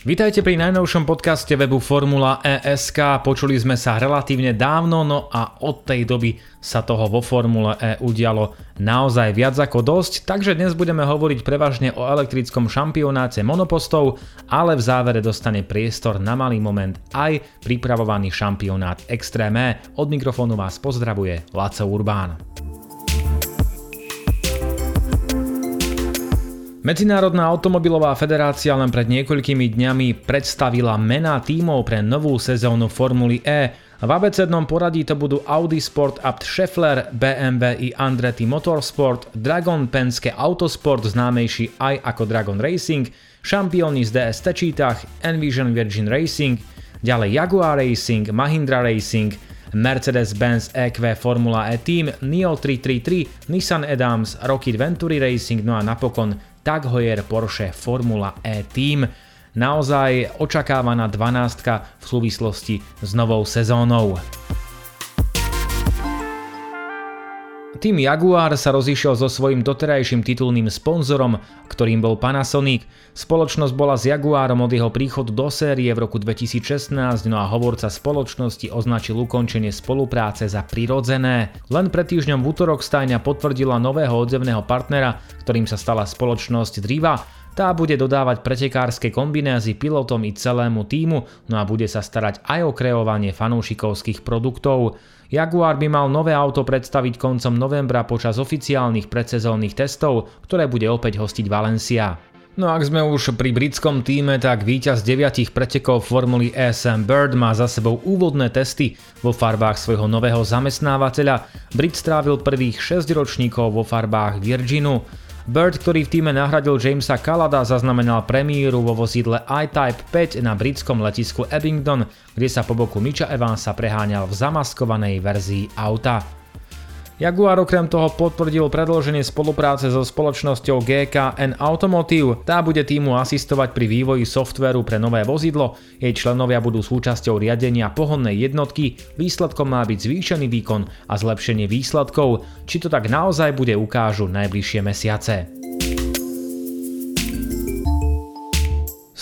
Vítajte pri najnovšom podcaste webu Formula ESK. Počuli sme sa relatívne dávno, no a od tej doby sa toho vo Formule E udialo naozaj viac ako dosť, takže dnes budeme hovoriť prevažne o elektrickom šampionáte monopostov, ale v závere dostane priestor na malý moment aj pripravovaný šampionát Extreme. Od mikrofónu vás pozdravuje Laco Urbán. Medzinárodná automobilová federácia len pred niekoľkými dňami predstavila mená tímov pre novú sezónu Formuly E. V abecednom poradí to budú Audi Sport Abt Scheffler, BMW i Andretti Motorsport, Dragon Penske Autosport známejší aj ako Dragon Racing, šampióni z DS Tečítach, Envision Virgin Racing, ďalej Jaguar Racing, Mahindra Racing, Mercedes-Benz EQ Formula E Team, NIO 333, Nissan Adams, Rocket Venturi Racing, no a napokon Tag Heuer Porsche Formula E Team. Naozaj očakávaná 12 v súvislosti s novou sezónou. Tým Jaguar sa rozišiel so svojím doterajším titulným sponzorom, ktorým bol Panasonic. Spoločnosť bola s Jaguarom od jeho príchodu do série v roku 2016, no a hovorca spoločnosti označil ukončenie spolupráce za prirodzené. Len pred týždňom v útorok stajňa potvrdila nového odzemného partnera, ktorým sa stala spoločnosť Driva, tá bude dodávať pretekárske kombinézy pilotom i celému týmu, no a bude sa starať aj o kreovanie fanúšikovských produktov. Jaguar by mal nové auto predstaviť koncom novembra počas oficiálnych predsezónnych testov, ktoré bude opäť hostiť Valencia. No ak sme už pri britskom týme, tak víťaz 9 pretekov Formuly E Bird má za sebou úvodné testy vo farbách svojho nového zamestnávateľa. Brit strávil prvých 6 ročníkov vo farbách Virginu. Bird, ktorý v týme nahradil Jamesa Kalada, zaznamenal premiéru vo vozidle I-Type 5 na britskom letisku Abingdon, kde sa po boku Micha Evansa preháňal v zamaskovanej verzii auta. Jaguar okrem toho potvrdil predloženie spolupráce so spoločnosťou GKN Automotive. Tá bude týmu asistovať pri vývoji softvéru pre nové vozidlo, jej členovia budú súčasťou riadenia pohonnej jednotky, výsledkom má byť zvýšený výkon a zlepšenie výsledkov. Či to tak naozaj bude ukážu najbližšie mesiace.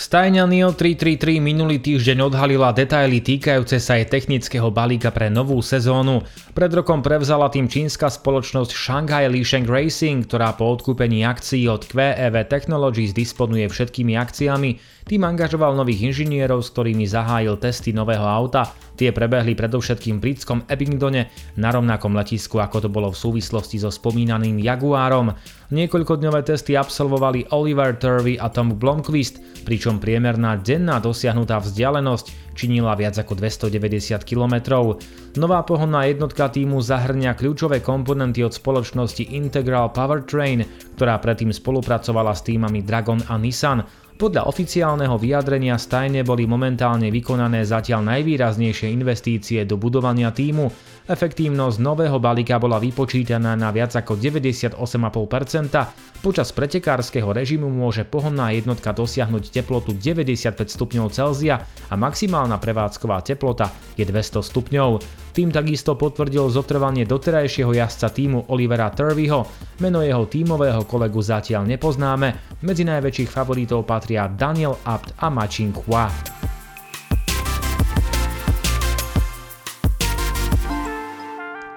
Stajňa NIO 333 minulý týždeň odhalila detaily týkajúce sa jej technického balíka pre novú sezónu. Pred rokom prevzala tým čínska spoločnosť Shanghai Lisheng Racing, ktorá po odkúpení akcií od QEV Technologies disponuje všetkými akciami. Tým angažoval nových inžinierov, s ktorými zahájil testy nového auta. Tie prebehli predovšetkým v britskom Abingdone na rovnakom letisku, ako to bolo v súvislosti so spomínaným Jaguárom. Niekoľkodňové testy absolvovali Oliver Turvey a Tom Blomqvist, pričom priemerná denná dosiahnutá vzdialenosť činila viac ako 290 km. Nová pohonná jednotka týmu zahrňa kľúčové komponenty od spoločnosti Integral Powertrain, ktorá predtým spolupracovala s týmami Dragon a Nissan. Podľa oficiálneho vyjadrenia stajne boli momentálne vykonané zatiaľ najvýraznejšie investície do budovania týmu. Efektívnosť nového balíka bola vypočítaná na viac ako 98,5%. Počas pretekárskeho režimu môže pohonná jednotka dosiahnuť teplotu 95 stupňov Celzia a maximálna prevádzková teplota je 200 stupňov. Tým takisto potvrdil zotrvanie doterajšieho jazdca týmu Olivera Turveyho. Meno jeho tímového kolegu zatiaľ nepoznáme. Medzi najväčších favoritov patria Daniel Abt a Machin Hua.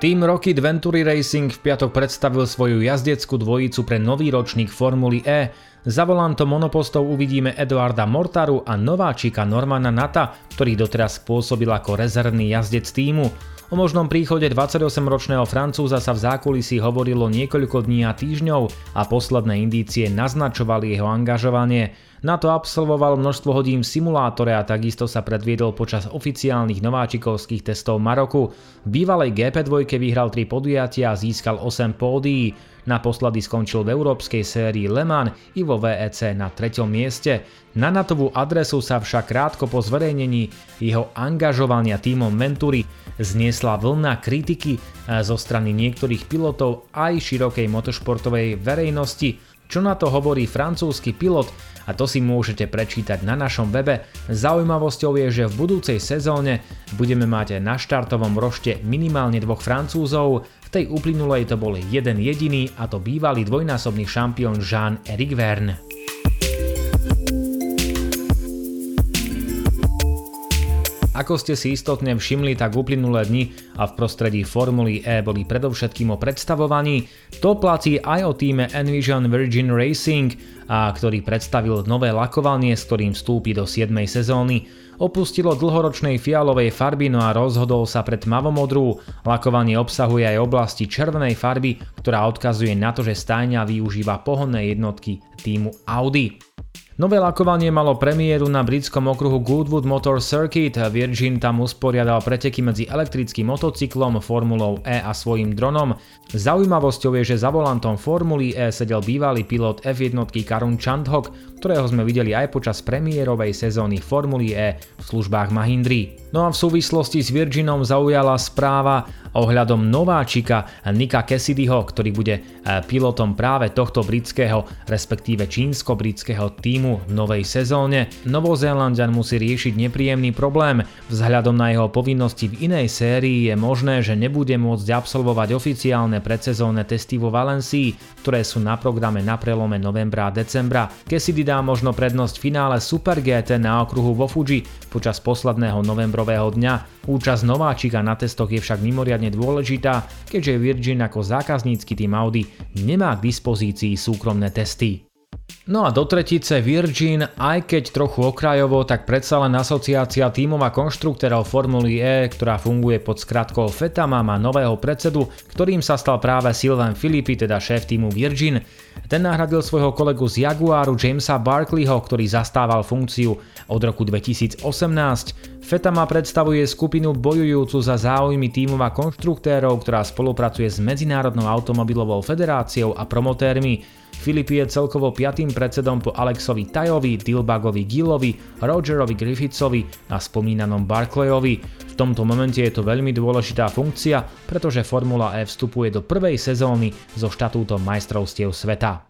Tým Rocket Venturi Racing v piatok predstavil svoju jazdeckú dvojicu pre nový ročník Formuly E. Za volantom monopostov uvidíme Eduarda Mortaru a nováčika Normana Nata, ktorý doteraz pôsobil ako rezervný jazdec týmu. O možnom príchode 28-ročného Francúza sa v zákulisí hovorilo niekoľko dní a týždňov a posledné indície naznačovali jeho angažovanie. Na to absolvoval množstvo hodín v simulátore a takisto sa predviedol počas oficiálnych nováčikovských testov Maroku. V bývalej GP2 vyhral 3 podujatia a získal 8 pódií. Naposledy skončil v európskej sérii Le Mans i vo VEC na 3. mieste. Na natovú adresu sa však krátko po zverejnení jeho angažovania týmom Venturi zniesla vlna kritiky eh, zo strany niektorých pilotov aj širokej motošportovej verejnosti. Čo na to hovorí francúzsky pilot a to si môžete prečítať na našom webe. Zaujímavosťou je, že v budúcej sezóne budeme mať na štartovom rošte minimálne dvoch francúzov, v tej uplynulej to bol jeden jediný a to bývalý dvojnásobný šampión Jean-Éric Verne. Ako ste si istotne všimli, tak uplynulé dni a v prostredí Formuly E boli predovšetkým o predstavovaní. To platí aj o týme Envision Virgin Racing, a ktorý predstavil nové lakovanie, s ktorým vstúpi do 7. sezóny. Opustilo dlhoročnej fialovej farby no a rozhodol sa pre tmavomodrú. Lakovanie obsahuje aj oblasti červenej farby, ktorá odkazuje na to, že stajňa využíva pohonné jednotky týmu Audi. Nové lakovanie malo premiéru na britskom okruhu Goodwood Motor Circuit. Virgin tam usporiadal preteky medzi elektrickým motocyklom, Formulou E a svojim dronom. Zaujímavosťou je, že za volantom Formuly E sedel bývalý pilot F1 Karun Chandhok, ktorého sme videli aj počas premiérovej sezóny Formuly E v službách Mahindry. No a v súvislosti s Virginom zaujala správa, ohľadom nováčika Nika Cassidyho, ktorý bude eh, pilotom práve tohto britského, respektíve čínsko-britského týmu v novej sezóne. Novozélandian musí riešiť nepríjemný problém. Vzhľadom na jeho povinnosti v inej sérii je možné, že nebude môcť absolvovať oficiálne predsezónne testy vo Valencii, ktoré sú na programe na prelome novembra a decembra. Cassidy dá možno prednosť finále Super GT na okruhu vo Fuji počas posledného novembrového dňa. Účasť nováčika na testoch je však mimoriadne dôležitá, keďže Virgin ako zákaznícky tým Audi nemá k dispozícii súkromné testy. No a do tretice Virgin, aj keď trochu okrajovo, tak predsa len asociácia tímov a konštruktérov Formuly E, ktorá funguje pod skratkou FETAMA, má nového predsedu, ktorým sa stal práve Sylvain Filippi, teda šéf týmu Virgin. Ten nahradil svojho kolegu z Jaguaru Jamesa Barkleyho, ktorý zastával funkciu od roku 2018. FETAMA predstavuje skupinu bojujúcu za záujmy tímov a konštruktérov, ktorá spolupracuje s Medzinárodnou automobilovou federáciou a promotérmi. Filip je celkovo piatým predsedom po Alexovi Tajovi, Dilbagovi Gillovi, Rogerovi Griffithsovi a spomínanom Barclayovi. V tomto momente je to veľmi dôležitá funkcia, pretože Formula E vstupuje do prvej sezóny so štatútom majstrovstiev sveta.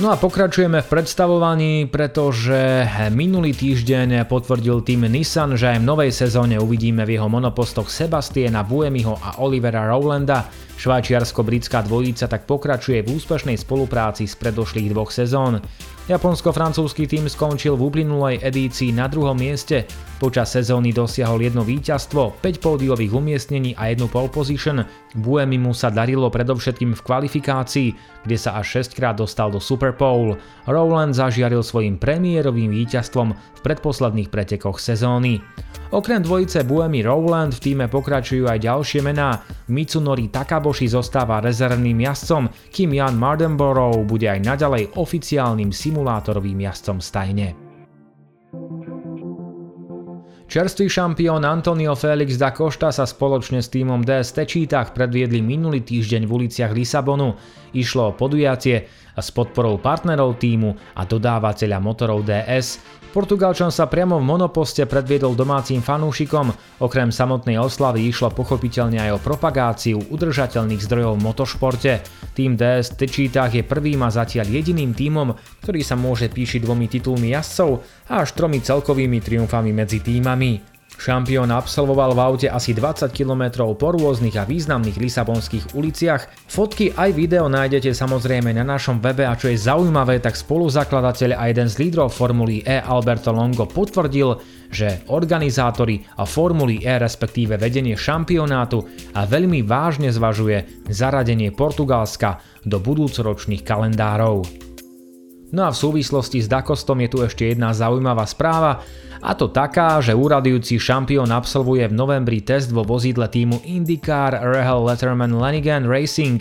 No a pokračujeme v predstavovaní, pretože minulý týždeň potvrdil tým Nissan, že aj v novej sezóne uvidíme v jeho monopostoch Sebastiana Buemiho a Olivera Rowlanda. Švajčiarsko-britská dvojica tak pokračuje v úspešnej spolupráci z predošlých dvoch sezón. Japonsko-francúzsky tým skončil v uplynulej edícii na druhom mieste. Počas sezóny dosiahol jedno víťazstvo, 5 pódiových umiestnení a jednu pole position. Buemimu sa darilo predovšetkým v kvalifikácii, kde sa až 6 krát dostal do Super Bowl. Rowland zažiaril svojim premiérovým víťazstvom v predposledných pretekoch sezóny. Okrem dvojice Buemi Rowland v týme pokračujú aj ďalšie mená. Mitsunori Takaboshi zostáva rezervným jazdcom, kým Jan Mardenborough bude aj naďalej oficiálnym simulátorovým jazdcom stajne. Čerstvý šampión Antonio Felix da Costa sa spoločne s týmom DS Tečítach predviedli minulý týždeň v uliciach Lisabonu. Išlo o podujatie s podporou partnerov týmu a dodávateľa motorov DS, Portugalčan sa priamo v monoposte predviedol domácim fanúšikom, okrem samotnej oslavy išlo pochopiteľne aj o propagáciu udržateľných zdrojov v motošporte. Tým DS Tečítach je prvým a zatiaľ jediným tímom, ktorý sa môže píšiť dvomi titulmi jazdcov a až tromi celkovými triumfami medzi týmami. Šampión absolvoval v aute asi 20 km po rôznych a významných lisabonských uliciach. Fotky aj video nájdete samozrejme na našom webe a čo je zaujímavé, tak spoluzakladateľ a jeden z lídrov Formuly E Alberto Longo potvrdil, že organizátori a Formuly E respektíve vedenie šampionátu a veľmi vážne zvažuje zaradenie Portugalska do budúcoročných kalendárov. No a v súvislosti s Dakostom je tu ešte jedna zaujímavá správa, a to taká, že úradujúci šampión absolvuje v novembri test vo vozidle týmu IndyCar Rahel Letterman Lanigan Racing.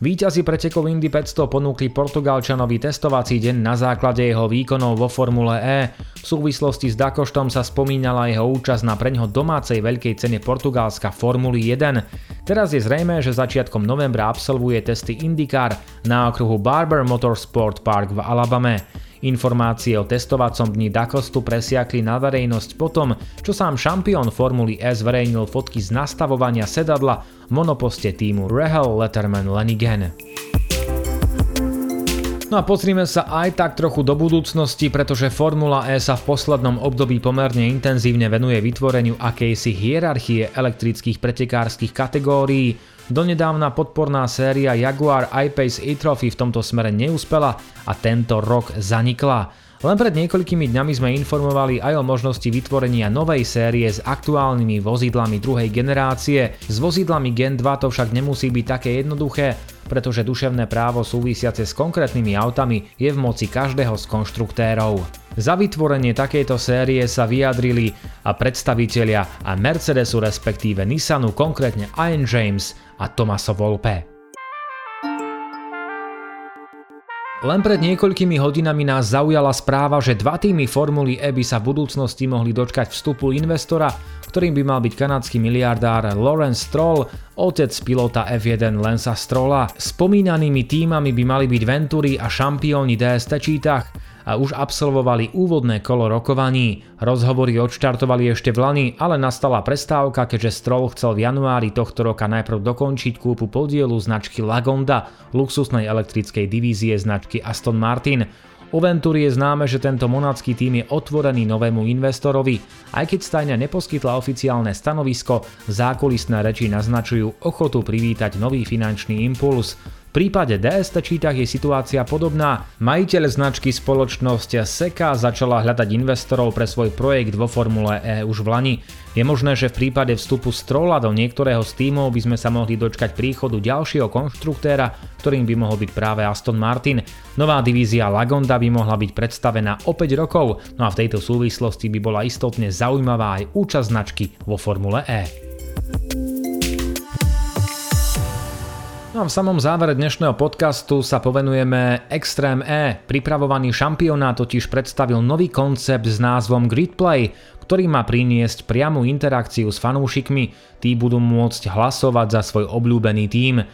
Výťazí pretekov Indy 500 ponúkli Portugalčanovi testovací deň na základe jeho výkonov vo Formule E. V súvislosti s Dakoštom sa spomínala jeho účasť na preňho domácej veľkej cene Portugalska Formuly 1. Teraz je zrejme, že začiatkom novembra absolvuje testy IndyCar na okruhu Barber Motorsport Park v Alabame. Informácie o testovacom dni Dakostu presiakli na verejnosť potom, čo sám šampión Formuly S zverejnil fotky z nastavovania sedadla v monoposte týmu Rahel Letterman Lenigan. No a pozrime sa aj tak trochu do budúcnosti, pretože Formula E sa v poslednom období pomerne intenzívne venuje vytvoreniu akejsi hierarchie elektrických pretekárskych kategórií, Donedávna podporná séria Jaguar I-Pace e-Trophy v tomto smere neúspela a tento rok zanikla. Len pred niekoľkými dňami sme informovali aj o možnosti vytvorenia novej série s aktuálnymi vozidlami druhej generácie. S vozidlami Gen 2 to však nemusí byť také jednoduché, pretože duševné právo súvisiace s konkrétnymi autami je v moci každého z konštruktérov. Za vytvorenie takejto série sa vyjadrili a predstavitelia a Mercedesu respektíve Nissanu, konkrétne Ian James a Tomaso Volpe. Len pred niekoľkými hodinami nás zaujala správa, že dva týmy Formuly E by sa v budúcnosti mohli dočkať vstupu investora, ktorým by mal byť kanadský miliardár Lawrence Stroll, otec pilota F1 Lensa Strolla. Spomínanými týmami by mali byť Venturi a šampióni DST čítach a už absolvovali úvodné kolo rokovaní. Rozhovory odštartovali ešte v Lani, ale nastala prestávka, keďže Stroll chcel v januári tohto roka najprv dokončiť kúpu podielu značky Lagonda, luxusnej elektrickej divízie značky Aston Martin. U Venturi je známe, že tento monacký tým je otvorený novému investorovi. Aj keď stajňa neposkytla oficiálne stanovisko, zákulisné reči naznačujú ochotu privítať nový finančný impuls. V prípade DST čítach je situácia podobná. Majiteľ značky spoločnosť Seka začala hľadať investorov pre svoj projekt vo Formule E už v Lani. Je možné, že v prípade vstupu Strola do niektorého z tímov by sme sa mohli dočkať príchodu ďalšieho konštruktéra, ktorým by mohol byť práve Aston Martin. Nová divízia Lagonda by mohla byť predstavená o 5 rokov, no a v tejto súvislosti by bola istotne zaujímavá aj účasť značky vo Formule E. No a v samom závere dnešného podcastu sa povenujeme Extreme E. Pripravovaný šampionát totiž predstavil nový koncept s názvom Gridplay, ktorý má priniesť priamu interakciu s fanúšikmi, tí budú môcť hlasovať za svoj obľúbený tím.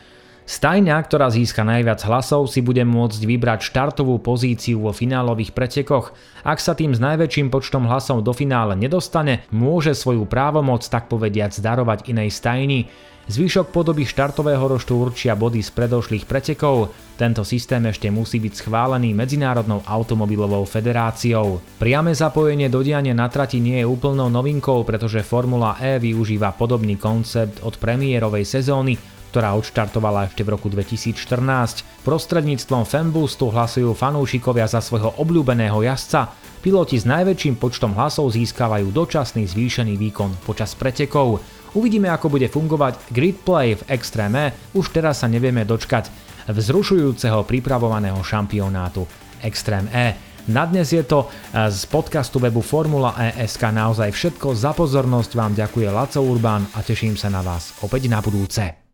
Stajňa, ktorá získa najviac hlasov, si bude môcť vybrať štartovú pozíciu vo finálových pretekoch. Ak sa tým s najväčším počtom hlasov do finále nedostane, môže svoju právomoc tak povediať zdarovať inej stajni. Zvyšok podoby štartového roštu určia body z predošlých pretekov. Tento systém ešte musí byť schválený Medzinárodnou automobilovou federáciou. Priame zapojenie do diania na trati nie je úplnou novinkou, pretože Formula E využíva podobný koncept od premiérovej sezóny, ktorá odštartovala ešte v roku 2014. Prostredníctvom Fanboostu hlasujú fanúšikovia za svojho obľúbeného jazdca. Piloti s najväčším počtom hlasov získavajú dočasný zvýšený výkon počas pretekov. Uvidíme, ako bude fungovať Gridplay v Extreme, už teraz sa nevieme dočkať vzrušujúceho pripravovaného šampionátu Extreme E. Na dnes je to z podcastu webu Formula ESK naozaj všetko. Za pozornosť vám ďakuje Laco Urban a teším sa na vás opäť na budúce.